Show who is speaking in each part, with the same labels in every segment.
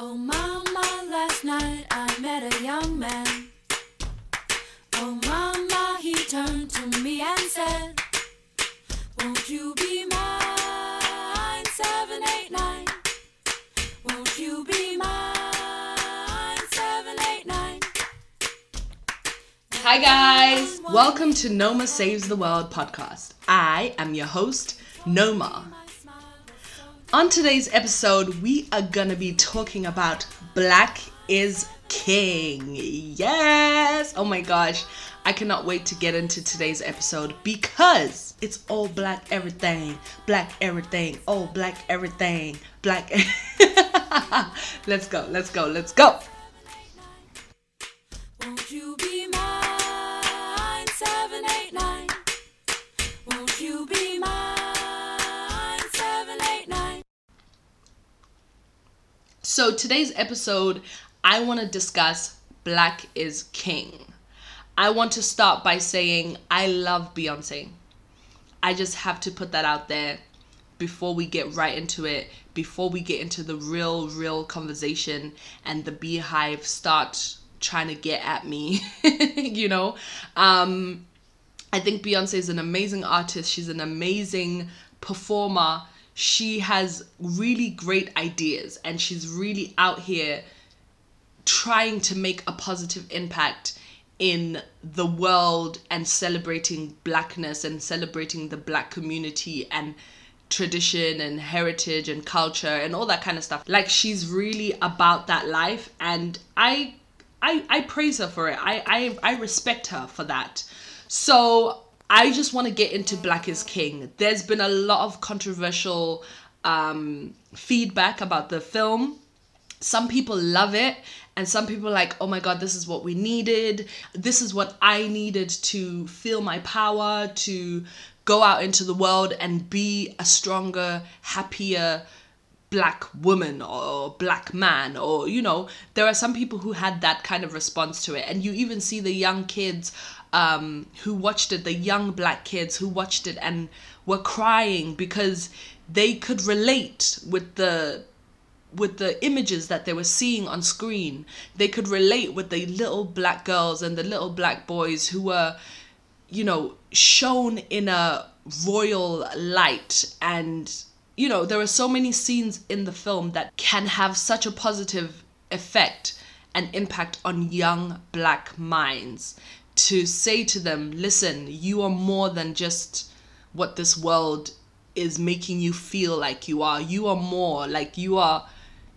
Speaker 1: Oh, mama, last night I met a young man. Oh, mama, he turned to me and said, Won't you be mine? 789. Won't you be mine? 789.
Speaker 2: Hi, guys. Welcome to Noma Saves the World podcast. I am your host, Noma. On today's episode, we are gonna be talking about Black is King. Yes! Oh my gosh, I cannot wait to get into today's episode because it's all black everything, black everything, all black everything, black. let's go, let's go, let's go. So, today's episode, I want to discuss Black is King. I want to start by saying I love Beyonce. I just have to put that out there before we get right into it, before we get into the real, real conversation and the BeyHive start trying to get at me, you know? Um, I think Beyonce is an amazing artist. She's an amazing performer. She has really great ideas and she's really out here trying to make a positive impact in the world and celebrating blackness and celebrating the black community and tradition and heritage and culture and all that kind of stuff. Like she's really about that life and i i i praise her for it. I i, I respect her for that. So i just want to get into black is king. There's been a lot of controversial um feedback about the film. Some people love it and some people like oh my god this is what we needed. This is what i needed to feel my power to go out into the world and be a stronger happier black woman or black man or you know. There are some people who had that kind of response to it and you even see the young kids um, who watched it the young black kids who watched it and were crying because they could relate with the with the images that they were seeing on screen. They could relate with the little black girls and the little black boys who were you know shown in a royal light. And you know there are so many scenes in the film that can have such a positive effect and impact on young black minds to say to them listen you are more than just what this world is making you feel like you are you are more like you are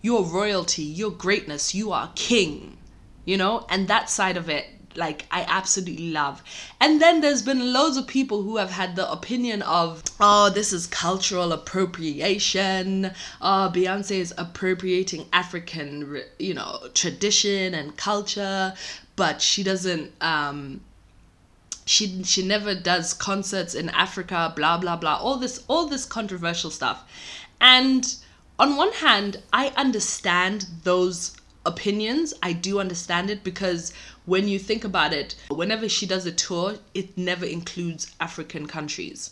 Speaker 2: your royalty, your greatness, you are king, you know? And that side of it, like, I absolutely love. And then there's been loads of people who have had the opinion of, oh, this is cultural appropriation. Oh, Beyonce is appropriating African, you know, tradition and culture, but she doesn't, um, she she never does concerts in Africa, blah blah blah. All this all this controversial stuff. And on one hand, I understand those opinions. I do understand it because when you think about it, whenever she does a tour, it never includes African countries.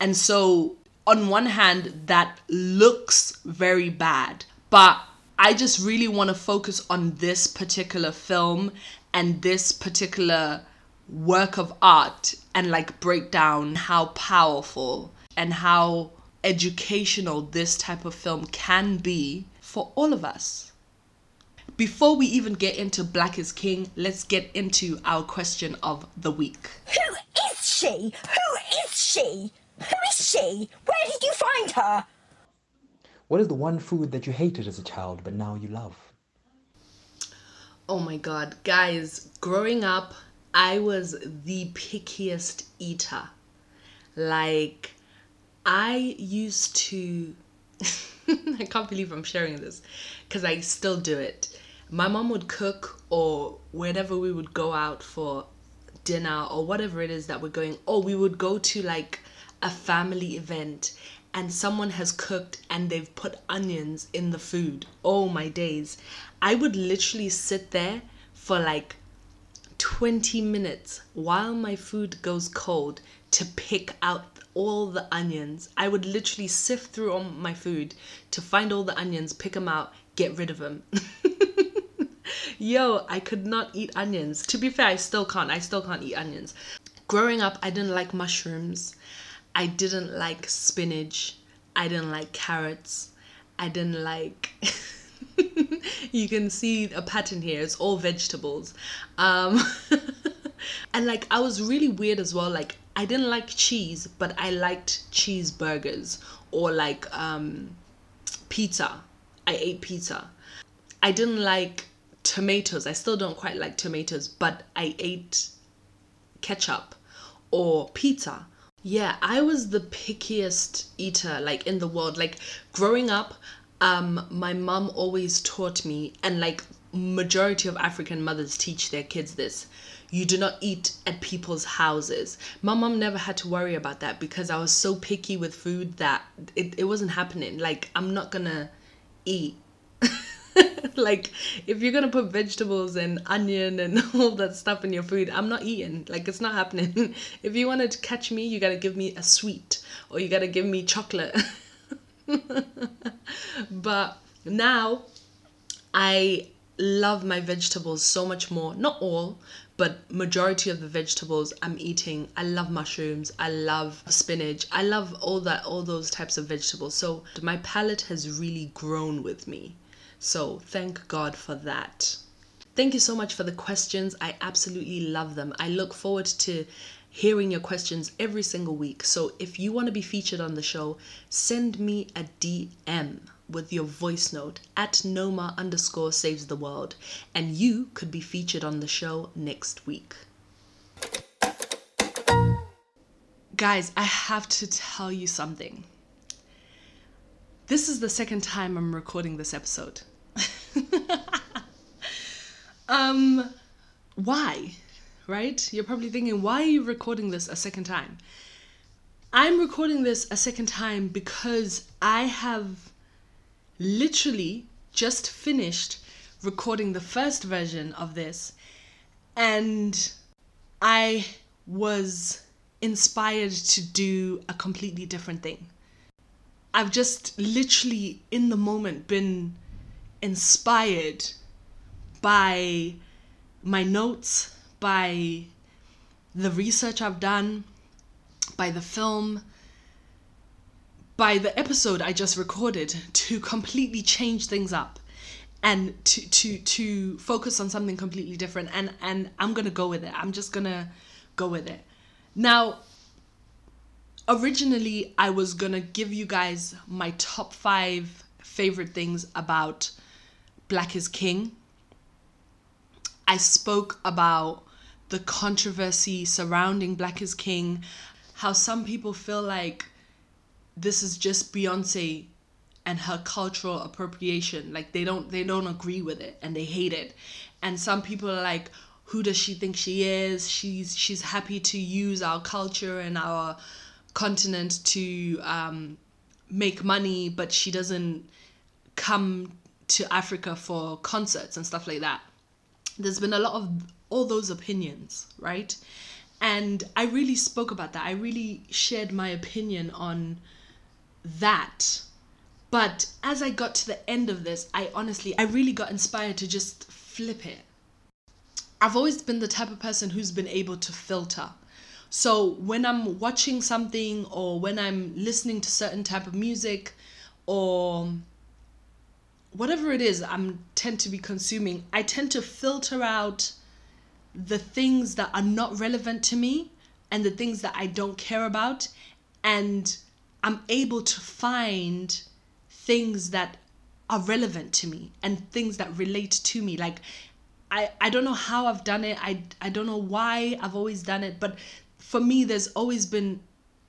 Speaker 2: And so, on one hand, that looks very bad, but I just really want to focus on this particular film and this particular work of art and like break down how powerful and how educational this type of film can be for all of us. Before we even get into Black is King, let's get into our question of the week.
Speaker 3: Who is she? Who is she? Who is she? Where did you find her?
Speaker 4: What is the one food that you hated as a child but now you love?
Speaker 2: Oh my god, guys, growing up, I was the pickiest eater. Like, I used to. I can't believe I'm sharing this because I still do it. My mom would cook, or whenever we would go out for dinner or whatever it is that we're going, or we would go to like a family event and someone has cooked and they've put onions in the food. Oh my days. I would literally sit there for like 20 minutes while my food goes cold to pick out all the onions. I would literally sift through all my food to find all the onions, pick them out, get rid of them. Yo, I could not eat onions. To be fair, I still can't. I still can't eat onions. Growing up, I didn't like mushrooms. I didn't like spinach. I didn't like carrots. I didn't like. you can see a pattern here. It's all vegetables. Um, and like, I was really weird as well. Like, I didn't like cheese, but I liked cheeseburgers or like um, pizza. I ate pizza. I didn't like tomatoes. I still don't quite like tomatoes, but I ate ketchup or pizza. Yeah, I was the pickiest eater like in the world. Like growing up, um my mom always taught me and like majority of African mothers teach their kids this. You do not eat at people's houses. My mom never had to worry about that because I was so picky with food that it, it wasn't happening. Like I'm not gonna eat like if you're gonna put vegetables and onion and all that stuff in your food i'm not eating. Like it's not happening. If you want to catch me you gotta give me a sweet or you gotta give me chocolate. But now i love my vegetables so much more. Not all but majority of the vegetables i'm eating i love mushrooms i love spinach i love all that all those types of vegetables. So my palate has really grown with me so thank God for that. Thank you so much for the questions. I absolutely love them. I look forward to hearing your questions every single week. So if you want to be featured on the show, send me a DM with your voice note at Noma underscore saves the world, and you could be featured on the show next week. Guys, I have to tell you something. This is the second time I'm recording this episode. um, why? Right? You're probably thinking, why are you recording this a second time? I'm recording this a second time because I have literally just finished recording the first version of this and I was inspired to do a completely different thing. I've just literally in the moment been inspired by my notes, by the research I've done, by the film, by the episode I just recorded to completely change things up and to to to focus on something completely different and and I'm going to go with it. I'm just going to go with it. Now originally I was going to give you guys my top 5 favorite things about Black is King. I spoke about the controversy surrounding Black is King, how some people feel like this is just Beyonce and her cultural appropriation. Like they don't they don't agree with it and they hate it. And some people are like who does she think she is? She's she's happy to use our culture and our continent to um, make money, but she doesn't come to Africa for concerts and stuff like that. There's been a lot of all those opinions, right? And I really spoke about that. I really shared my opinion on that. But as I got to the end of this, I honestly, I really got inspired to just flip it. I've always been the type of person who's been able to filter. So when I'm watching something or when I'm listening to certain type of music or whatever it is I'm tend to be consuming, I tend to filter out the things that are not relevant to me and the things that I don't care about and I'm able to find things that are relevant to me and things that relate to me like I, I don't know how I've done it. I, I don't know why I've always done it, but for me, there's always been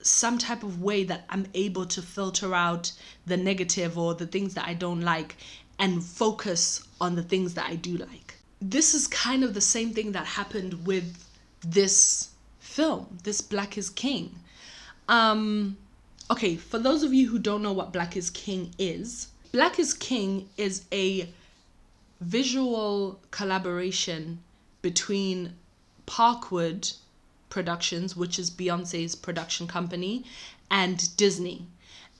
Speaker 2: some type of way that I'm able to filter out the negative or the things that I don't like and focus on the things that I do like. This is kind of the same thing that happened with this film, this Black is King. Um, okay, for those of you who don't know what Black is King is, Black is King is a visual collaboration between Parkwood Productions, which is Beyonce's production company, and Disney.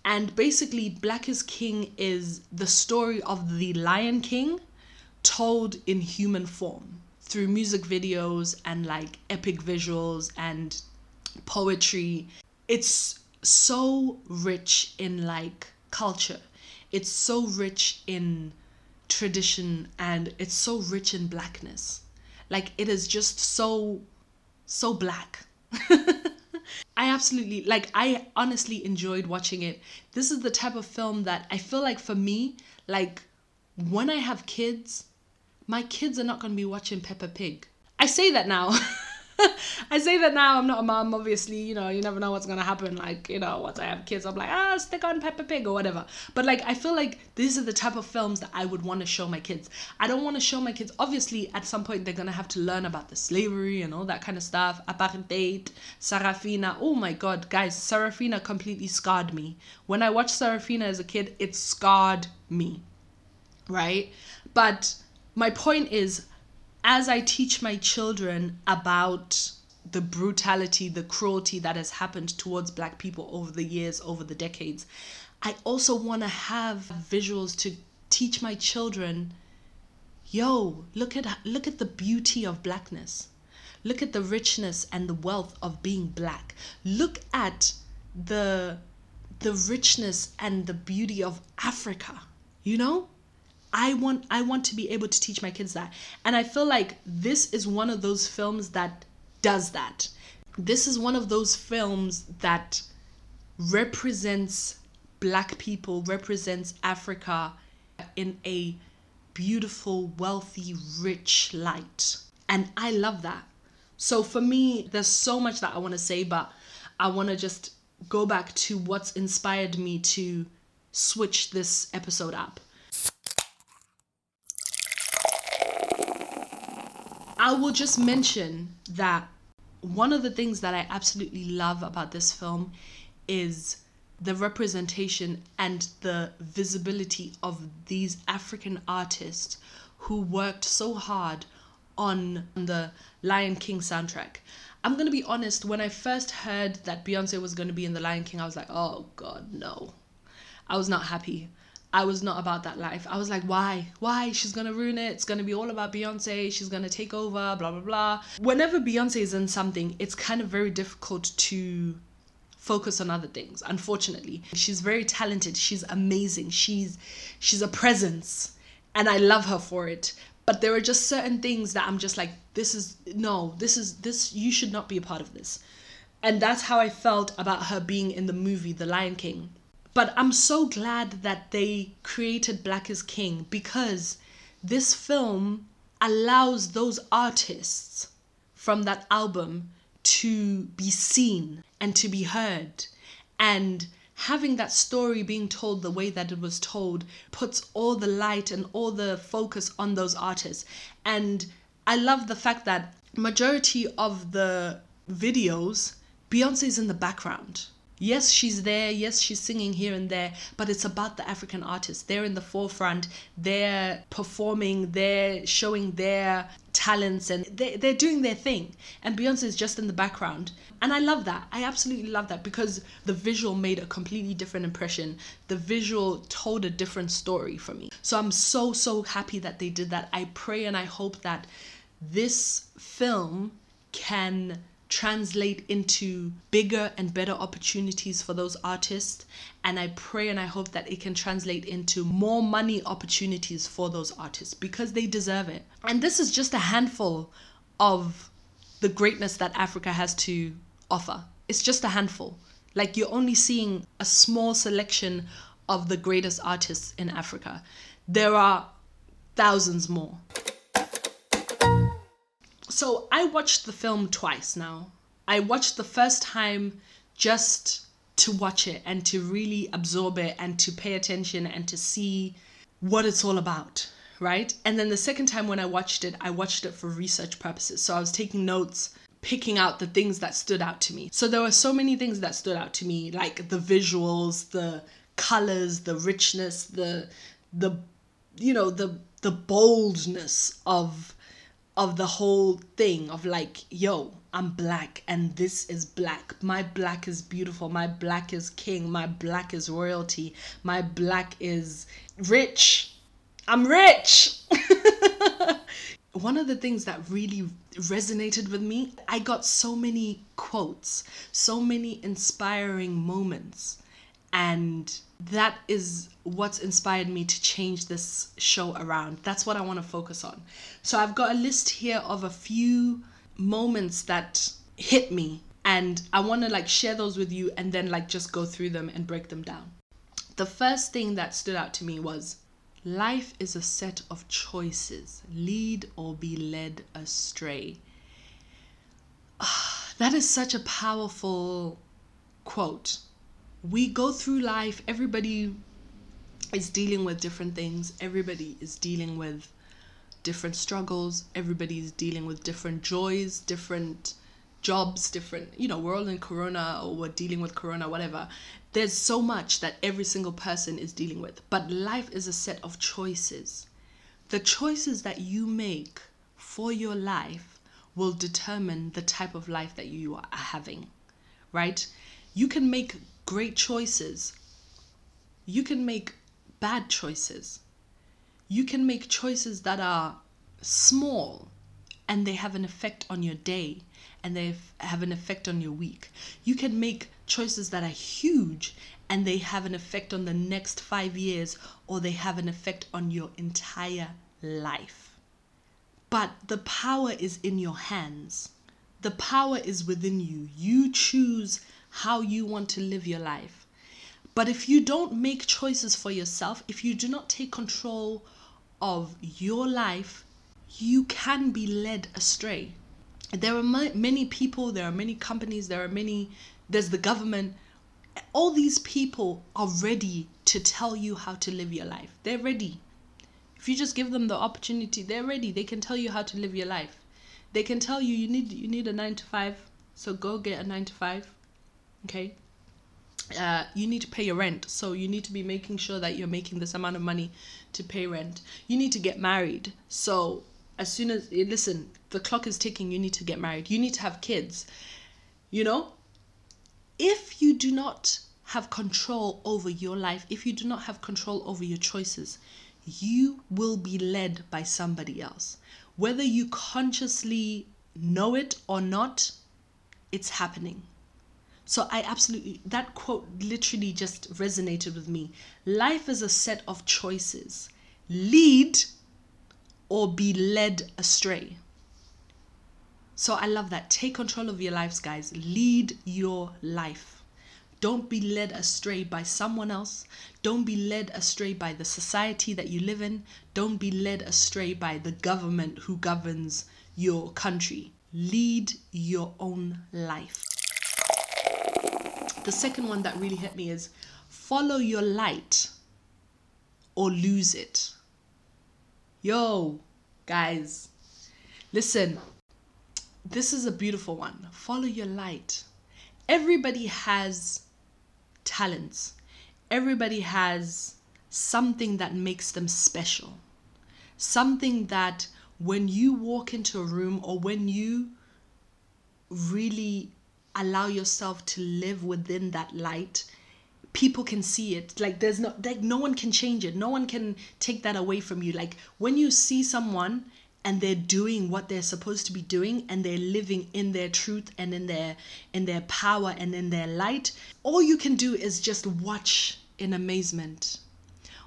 Speaker 2: And basically, Black is King is the story of the Lion King told in human form through music videos and like epic visuals and poetry. It's so rich in like culture. It's so rich in tradition and it's so rich in blackness. Like it is just so so black. I absolutely like I honestly enjoyed watching it. This is the type of film that I feel like for me, like when I have kids, my kids are not going to be watching Peppa Pig. I say that now. I say that now. I'm not a mom, obviously. You know, you never know what's gonna happen. Like, you know, once I have kids, I'm like, ah, stick on Peppa Pig or whatever. But like, I feel like these are the type of films that I would want to show my kids. I don't want to show my kids. Obviously, at some point, they're gonna have to learn about the slavery and all that kind of stuff. Apartheid, Sarafina. Oh my God, guys, Sarafina completely scarred me. When I watched Sarafina as a kid, it scarred me. Right, but my point is as I teach my children about the brutality, the cruelty that has happened towards black people over the years, over the decades, I also want to have visuals to teach my children, yo, look at look at the beauty of blackness. Look at the richness and the wealth of being black. Look at the the richness and the beauty of Africa. You know? I want I want to be able to teach my kids that. And I feel like this is one of those films that does that. This is one of those films that represents black people, represents Africa in a beautiful, wealthy, rich light. And I love that. So for me, there's so much that I want to say, but I want to just go back to what's inspired me to switch this episode up. I will just mention that one of the things that I absolutely love about this film is the representation and the visibility of these African artists who worked so hard on the Lion King soundtrack. I'm gonna be honest, when I first heard that Beyonce was gonna be in the Lion King, I was like, oh god, no. I was not happy. I was not about that life. I was like, why? Why? She's gonna ruin it. It's gonna be all about Beyonce. She's gonna take over, blah, blah, blah. Whenever Beyonce is in something, it's kind of very difficult to focus on other things unfortunately she's very talented she's amazing she's she's a presence and i love her for it but there are just certain things that i'm just like this is no this is this you should not be a part of this and that's how i felt about her being in the movie the lion king but I'm so glad that they created Black is King because this film allows those artists from that album to be seen and to be heard. And having that story being told the way that it was told puts all the light and all the focus on those artists. And I love the fact that majority of the videos, Beyonce's in the background Yes, she's there. Yes, she's singing here and there, but it's about the African artists. They're in the forefront. They're performing. They're showing their talents and they, they're doing their thing. And Beyonce is just in the background. And I love that. I absolutely love that because the visual made a completely different impression. The visual told a different story for me. So I'm so, so happy that they did that. I pray and I hope that this film can translate into bigger and better opportunities for those artists. And I pray and I hope that it can translate into more money opportunities for those artists because they deserve it. And this is just a handful of the greatness that Africa has to offer. It's just a handful. Like you're only seeing a small selection of the greatest artists in Africa. There are thousands more so I watched the film twice now. I watched the first time just to watch it and to really absorb it and to pay attention and to see what it's all about, right? And then the second time when I watched it, I watched it for research purposes. So I was taking notes, picking out the things that stood out to me. So there were so many things that stood out to me, like the visuals, the colors, the richness, the the you know, the the boldness of of the whole thing of like, yo, I'm black and this is black. My black is beautiful. My black is king. My black is royalty. My black is rich. I'm rich. One of the things that really resonated with me, I got so many quotes, so many inspiring moments. And that is what's inspired me to change this show around. That's what I want to focus on. So I've got a list here of a few moments that hit me and I want to like share those with you and then like just go through them and break them down. The first thing that stood out to me was life is a set of choices. Lead or be led astray. that is such a powerful quote. We go through life, everybody is dealing with different things, everybody is dealing with different struggles, everybody's dealing with different joys, different jobs, different, you know, we're all in Corona or we're dealing with Corona, whatever. There's so much that every single person is dealing with. But life is a set of choices. The choices that you make for your life will determine the type of life that you are having, right? You can make great choices. You can make bad choices. You can make choices that are small and they have an effect on your day and they have an effect on your week. You can make choices that are huge and they have an effect on the next five years or they have an effect on your entire life. But the power is in your hands. The power is within you. You choose how you want to live your life. But if you don't make choices for yourself, if you do not take control of your life, you can be led astray. There are many people, there are many companies, there are many, there's the government. All these people are ready to tell you how to live your life. They're ready. If you just give them the opportunity, they're ready. They can tell you how to live your life. They can tell you you need you need a 9 to 5, so go get a 9 to 5. Okay? uh, you need to pay your rent. So you need to be making sure that you're making this amount of money to pay rent. You need to get married. So as soon as eh, listen, the clock is ticking, you need to get married. You need to have kids. You know? If you do not have control over your life, if you do not have control over your choices, you will be led by somebody else. Whether you consciously know it or not, it's happening. So I absolutely, that quote literally just resonated with me. Life is a set of choices lead or be led astray. So I love that. Take control of your lives, guys. Lead your life. Don't be led astray by someone else. Don't be led astray by the society that you live in. Don't be led astray by the government who governs your country. Lead your own life. The second one that really hit me is follow your light or lose it. Yo, guys, listen, this is a beautiful one. Follow your light. Everybody has talents, everybody has something that makes them special, something that when you walk into a room or when you really allow yourself to live within that light. People can see it. Like there's no like no one can change it. No one can take that away from you. Like when you see someone and they're doing what they're supposed to be doing and they're living in their truth and in their in their power and in their light all you can do is just watch in amazement.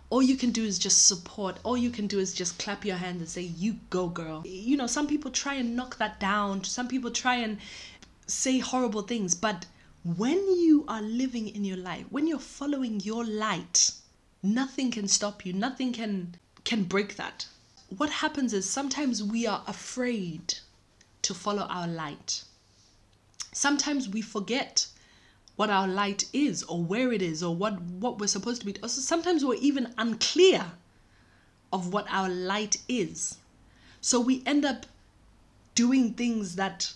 Speaker 2: All you can do is just support. All you can do is just clap your hands and say you go girl. You know some people try and knock that down. Some people try and say horrible things, but when you are living in your life, when you're following your light, nothing can stop you. Nothing can can break that. What happens is sometimes we are afraid to follow our light. Sometimes we forget what our light is or where it is or what what we're supposed to be. Also, sometimes we're even unclear of what our light is. So we end up doing things that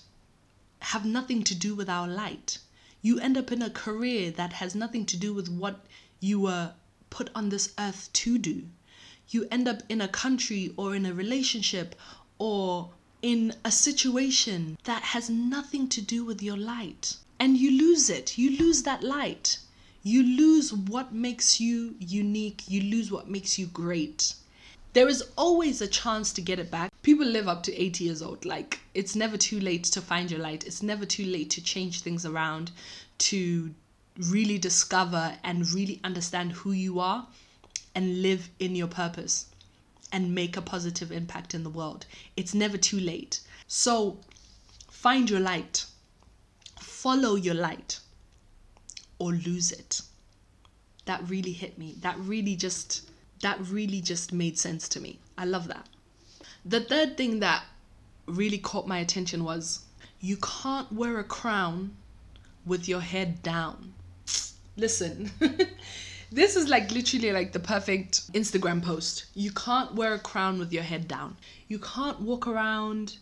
Speaker 2: have nothing to do with our light. You end up in a career that has nothing to do with what you were put on this earth to do. You end up in a country or in a relationship or in a situation that has nothing to do with your light and you lose it. You lose that light. You lose what makes you unique. You lose what makes you great. There is always a chance to get it back. People live up to 80 years old. Like, it's never too late to find your light. It's never too late to change things around, to really discover and really understand who you are and live in your purpose and make a positive impact in the world. It's never too late. So find your light, follow your light, or lose it. That really hit me. That really just that really just made sense to me. I love that. The third thing that really caught my attention was you can't wear a crown with your head down. Listen. this is like literally like the perfect Instagram post. You can't wear a crown with your head down. You can't walk around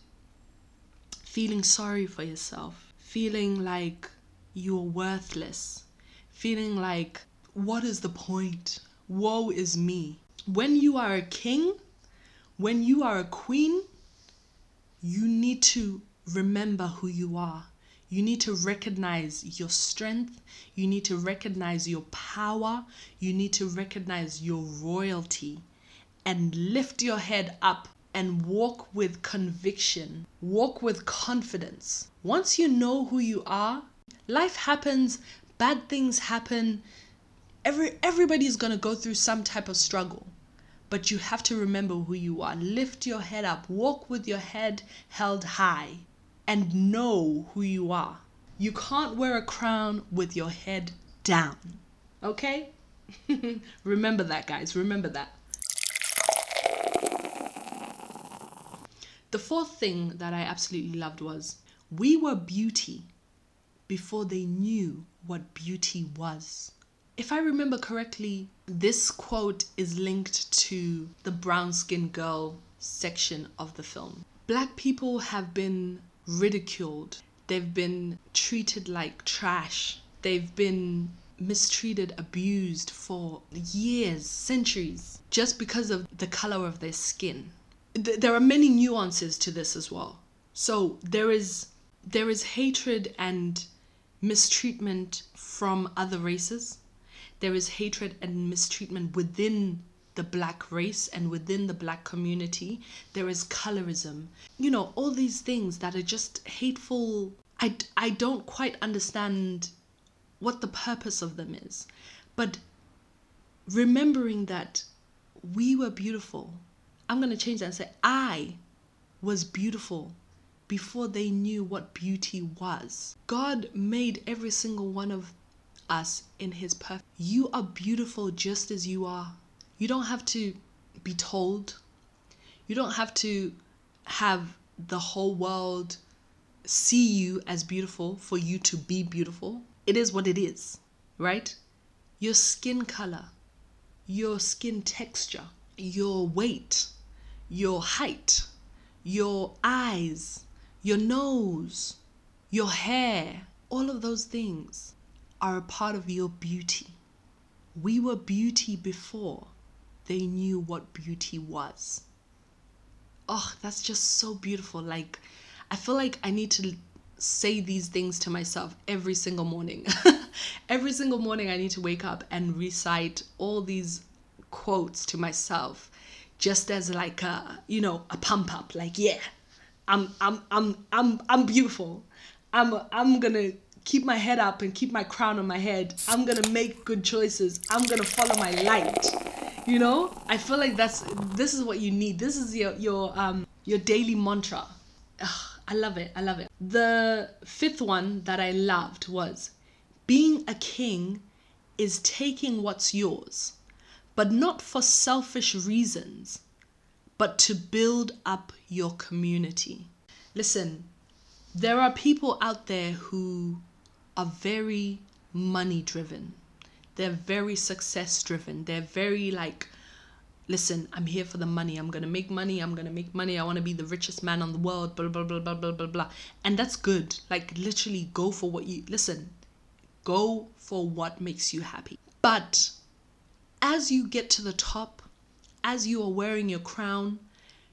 Speaker 2: feeling sorry for yourself, feeling like you're worthless, feeling like, what is the point? Woe is me. When you are a king, when you are a queen, you need to remember who you are. You need to recognize your strength. You need to recognize your power. You need to recognize your royalty and lift your head up and walk with conviction. Walk with confidence. Once you know who you are, life happens, bad things happen. Every everybody's going to go through some type of struggle. But you have to remember who you are. Lift your head up. Walk with your head held high and know who you are. You can't wear a crown with your head down. Okay? Remember that, guys. Remember that. The fourth thing that I absolutely loved was we were beauty before they knew what beauty was. If I remember correctly, this quote is linked to the brown skinned girl section of the film. Black people have been ridiculed. They've been treated like trash. They've been mistreated, abused for years, centuries, just because of the color of their skin. Th- there are many nuances to this as well. So there is there is hatred and mistreatment from other races. There is hatred and mistreatment within the black race and within the black community. There is colorism. You know all these things that are just hateful. I i don't quite understand what the purpose of them is. But remembering that we were beautiful i'm going to change that and say i was beautiful before they knew what beauty was. God made every single one of us in his perfect you are beautiful just as you are you don't have to be told. You don't have to have the whole world see you as beautiful for you to be beautiful. It is what it is, right? Your skin color, your skin texture, your weight, your height, your eyes, your nose, your hair, all of those things are a part of your beauty. We were beauty before they knew what beauty was. Oh, that's just so beautiful. Like, I feel like I need to say these things to myself every single morning. every single morning, I need to wake up and recite all these quotes to myself just as like a you know a pump up like yeah i'm i'm i'm i'm i'm beautiful i'm i'm gonna keep my head up and keep my crown on my head. I'm gonna make good choices. I'm gonna follow my light. You know? I feel like that's this is what you need. This is your your um your daily mantra. Ugh, i love it. I love it. The fifth one that i loved was being a king is taking what's yours but not for selfish reasons but to build up your community. Listen there are people out there who are very money driven they're very success driven. They're very like, listen, I'm here for the money. I'm gonna make money. I'm gonna make money. I want to be the richest man on the world. Blah blah blah blah blah blah blah. And that's good. Like literally, go for what you listen. Go for what makes you happy. But as you get to the top, as you are wearing your crown,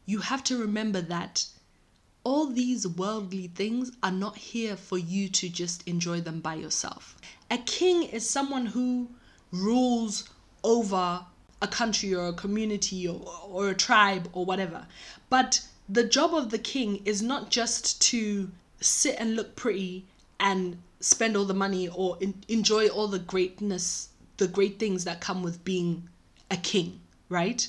Speaker 2: you have to remember that all these worldly things are not here for you to just enjoy them by yourself. A king is someone who rules over a country or a community or, or a tribe or whatever. But the job of the king is not just to sit and look pretty and spend all the money or in, enjoy all the greatness, the great things that come with being a king, right?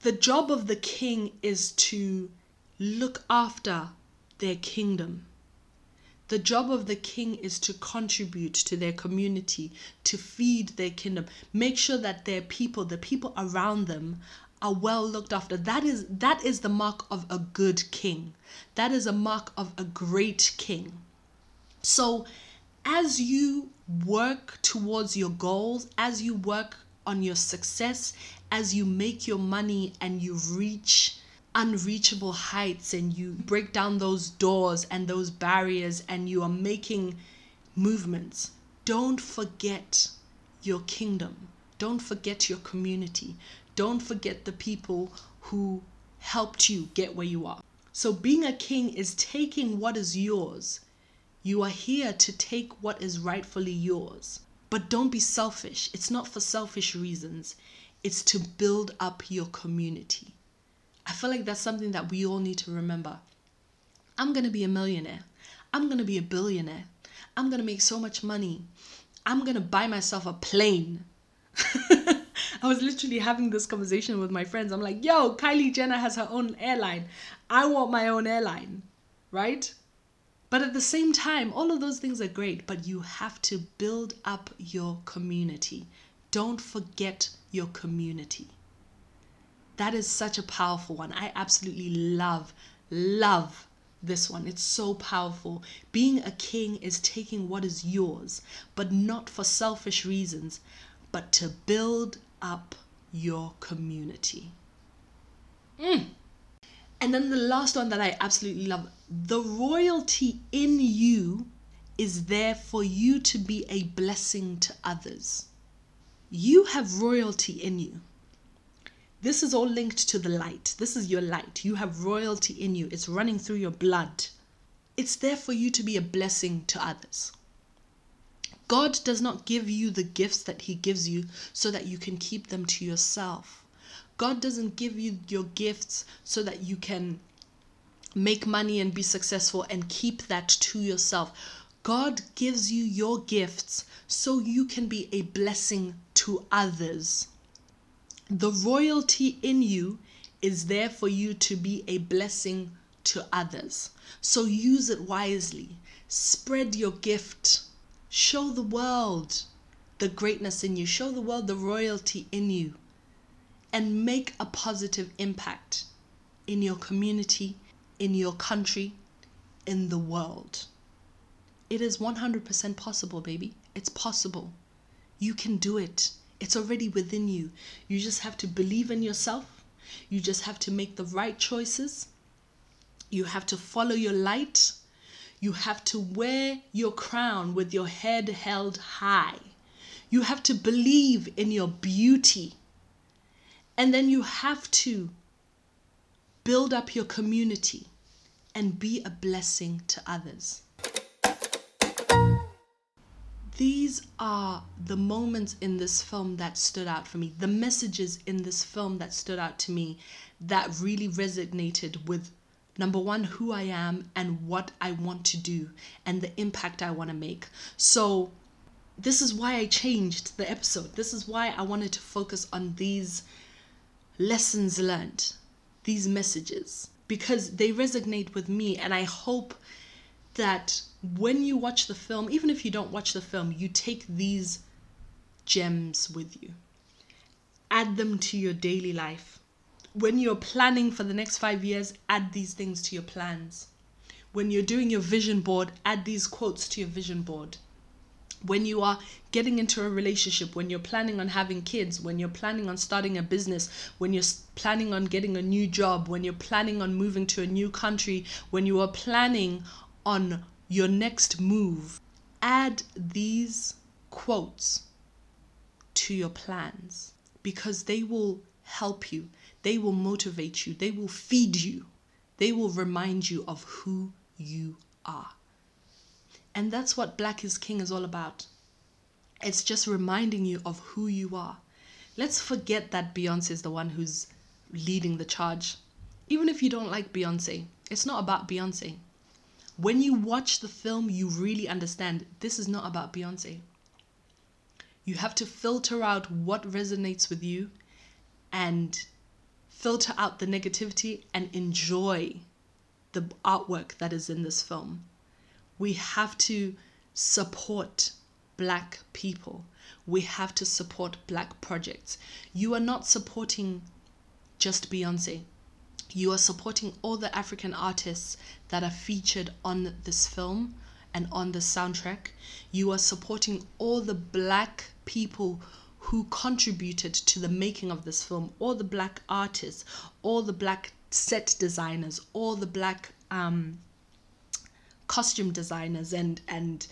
Speaker 2: The job of the king is to look after their kingdom. The job of the king is to contribute to their community, to feed their kingdom, make sure that their people, the people around them, are well looked after. That is that is the mark of a good king. That is a mark of a great king. So as you work towards your goals, as you work on your success, as you make your money and you reach unreachable heights and you break down those doors and those barriers and you are making movements, don't forget your kingdom. Don't forget your community. Don't forget the people who helped you get where you are. So, being a king is taking what is yours. You are here to take what is rightfully yours. But don't be selfish. It's not for selfish reasons, it's to build up your community. I feel like that's something that we all need to remember. I'm going to be a millionaire. I'm going to be a billionaire. I'm going to make so much money. I'm going to buy myself a plane. I was literally having this conversation with my friends. I'm like, yo, Kylie Jenner has her own airline. I want my own airline, right? But at the same time, all of those things are great, but you have to build up your community. Don't forget your community. That is such a powerful one. I absolutely love, love this one. It's so powerful. Being a king is taking what is yours, but not for selfish reasons, but to build up your community. Mm. And then the last one that I absolutely love the royalty in you is there for you to be a blessing to others. You have royalty in you. This is all linked to the light. This is your light. You have royalty in you, it's running through your blood. It's there for you to be a blessing to others. God does not give you the gifts that He gives you so that you can keep them to yourself. God doesn't give you your gifts so that you can make money and be successful and keep that to yourself. God gives you your gifts so you can be a blessing to others. The royalty in you is there for you to be a blessing to others. So use it wisely. Spread your gift. Show the world the greatness in you. Show the world the royalty in you. And make a positive impact in your community, in your country, in the world. It is 100% possible, baby. It's possible. You can do it. It's already within you. You just have to believe in yourself. You just have to make the right choices. You have to follow your light. You have to wear your crown with your head held high. You have to believe in your beauty. And then you have to build up your community and be a blessing to others. These are the moments in this film that stood out for me, the messages in this film that stood out to me that really resonated with number one, who I am and what I want to do and the impact I want to make. So, this is why I changed the episode. This is why I wanted to focus on these lessons learned, these messages, because they resonate with me, and I hope that when you watch the film, even if you don't watch the film, you take these gems with you. Add them to your daily life. When you're planning for the next five years, add these things to your plans. When you're doing your vision board, add these quotes to your vision board. When you are getting into a relationship, when you're planning on having kids, when you're planning on starting a business, when you're planning on getting a new job, when you're planning on moving to a new country, when you are planning on your next move, add these quotes to your plans because they will help you, they will motivate you, they will feed you they will remind you of who you are. And that's what Black is King is all about. It's just reminding you of who you are. Let's forget that Beyonce is the one who's leading the charge. Even if you don't like Beyonce, it's not about Beyonce. When you watch the film, you really understand this is not about Beyonce. You have to filter out what resonates with you and filter out the negativity and enjoy the artwork that is in this film. We have to support black people. We have to support black projects. You are not supporting just Beyonce. You are supporting all the African artists that are featured on this film and on the soundtrack. You are supporting all the black people who contributed to the making of this film, all the black artists, all the black set designers, all the black um, costume designers, and and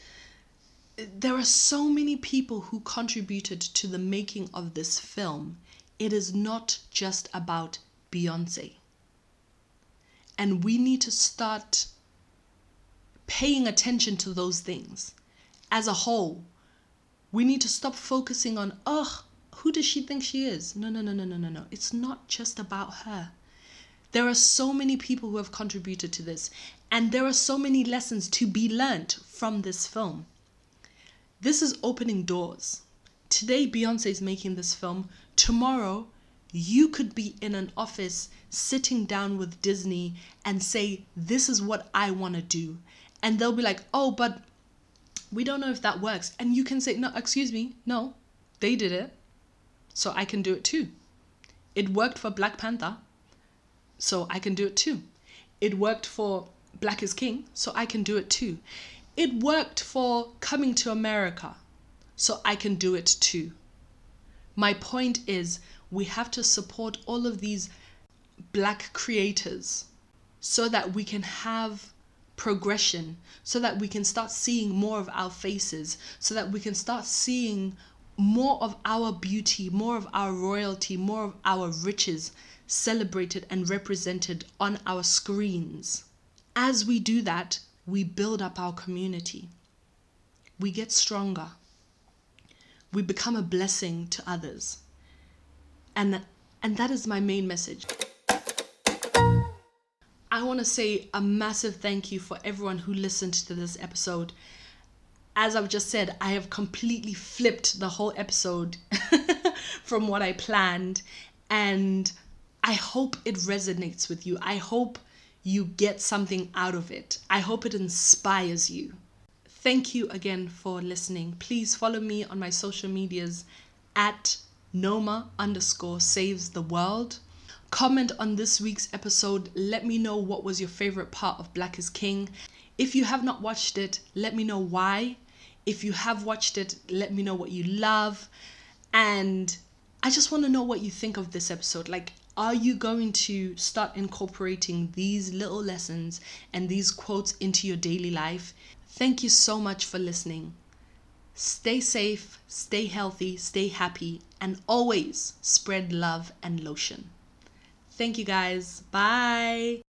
Speaker 2: there are so many people who contributed to the making of this film. It is not just about Beyonce. And we need to start paying attention to those things as a whole. We need to stop focusing on, oh, who does she think she is? No, no, no, no, no, no, no. It's not just about her. There are so many people who have contributed to this, and there are so many lessons to be learned from this film. This is opening doors. Today, Beyonce is making this film. Tomorrow, you could be in an office sitting down with Disney and say, This is what I want to do. And they'll be like, Oh, but we don't know if that works. And you can say, No, excuse me, no, they did it. So I can do it too. It worked for Black Panther. So I can do it too. It worked for Black is King. So I can do it too. It worked for Coming to America. So I can do it too. My point is, we have to support all of these black creators so that we can have progression, so that we can start seeing more of our faces, so that we can start seeing more of our beauty, more of our royalty, more of our riches celebrated and represented on our screens. As we do that, we build up our community. We get stronger. We become a blessing to others. And, and that is my main message. I want to say a massive thank you for everyone who listened to this episode. As I've just said, I have completely flipped the whole episode from what I planned, and I hope it resonates with you. I hope you get something out of it. I hope it inspires you. Thank you again for listening. Please follow me on my social medias at Noma underscore saves the world. Comment on this week's episode. Let me know what was your favorite part of Black is King. If you have not watched it, let me know why. If you have watched it, let me know what you love. And I just want to know what you think of this episode. Like, are you going to start incorporating these little lessons and these quotes into your daily life? Thank you so much for listening. Stay safe, stay healthy, stay happy, and always spread love and lotion. Thank you guys. Bye.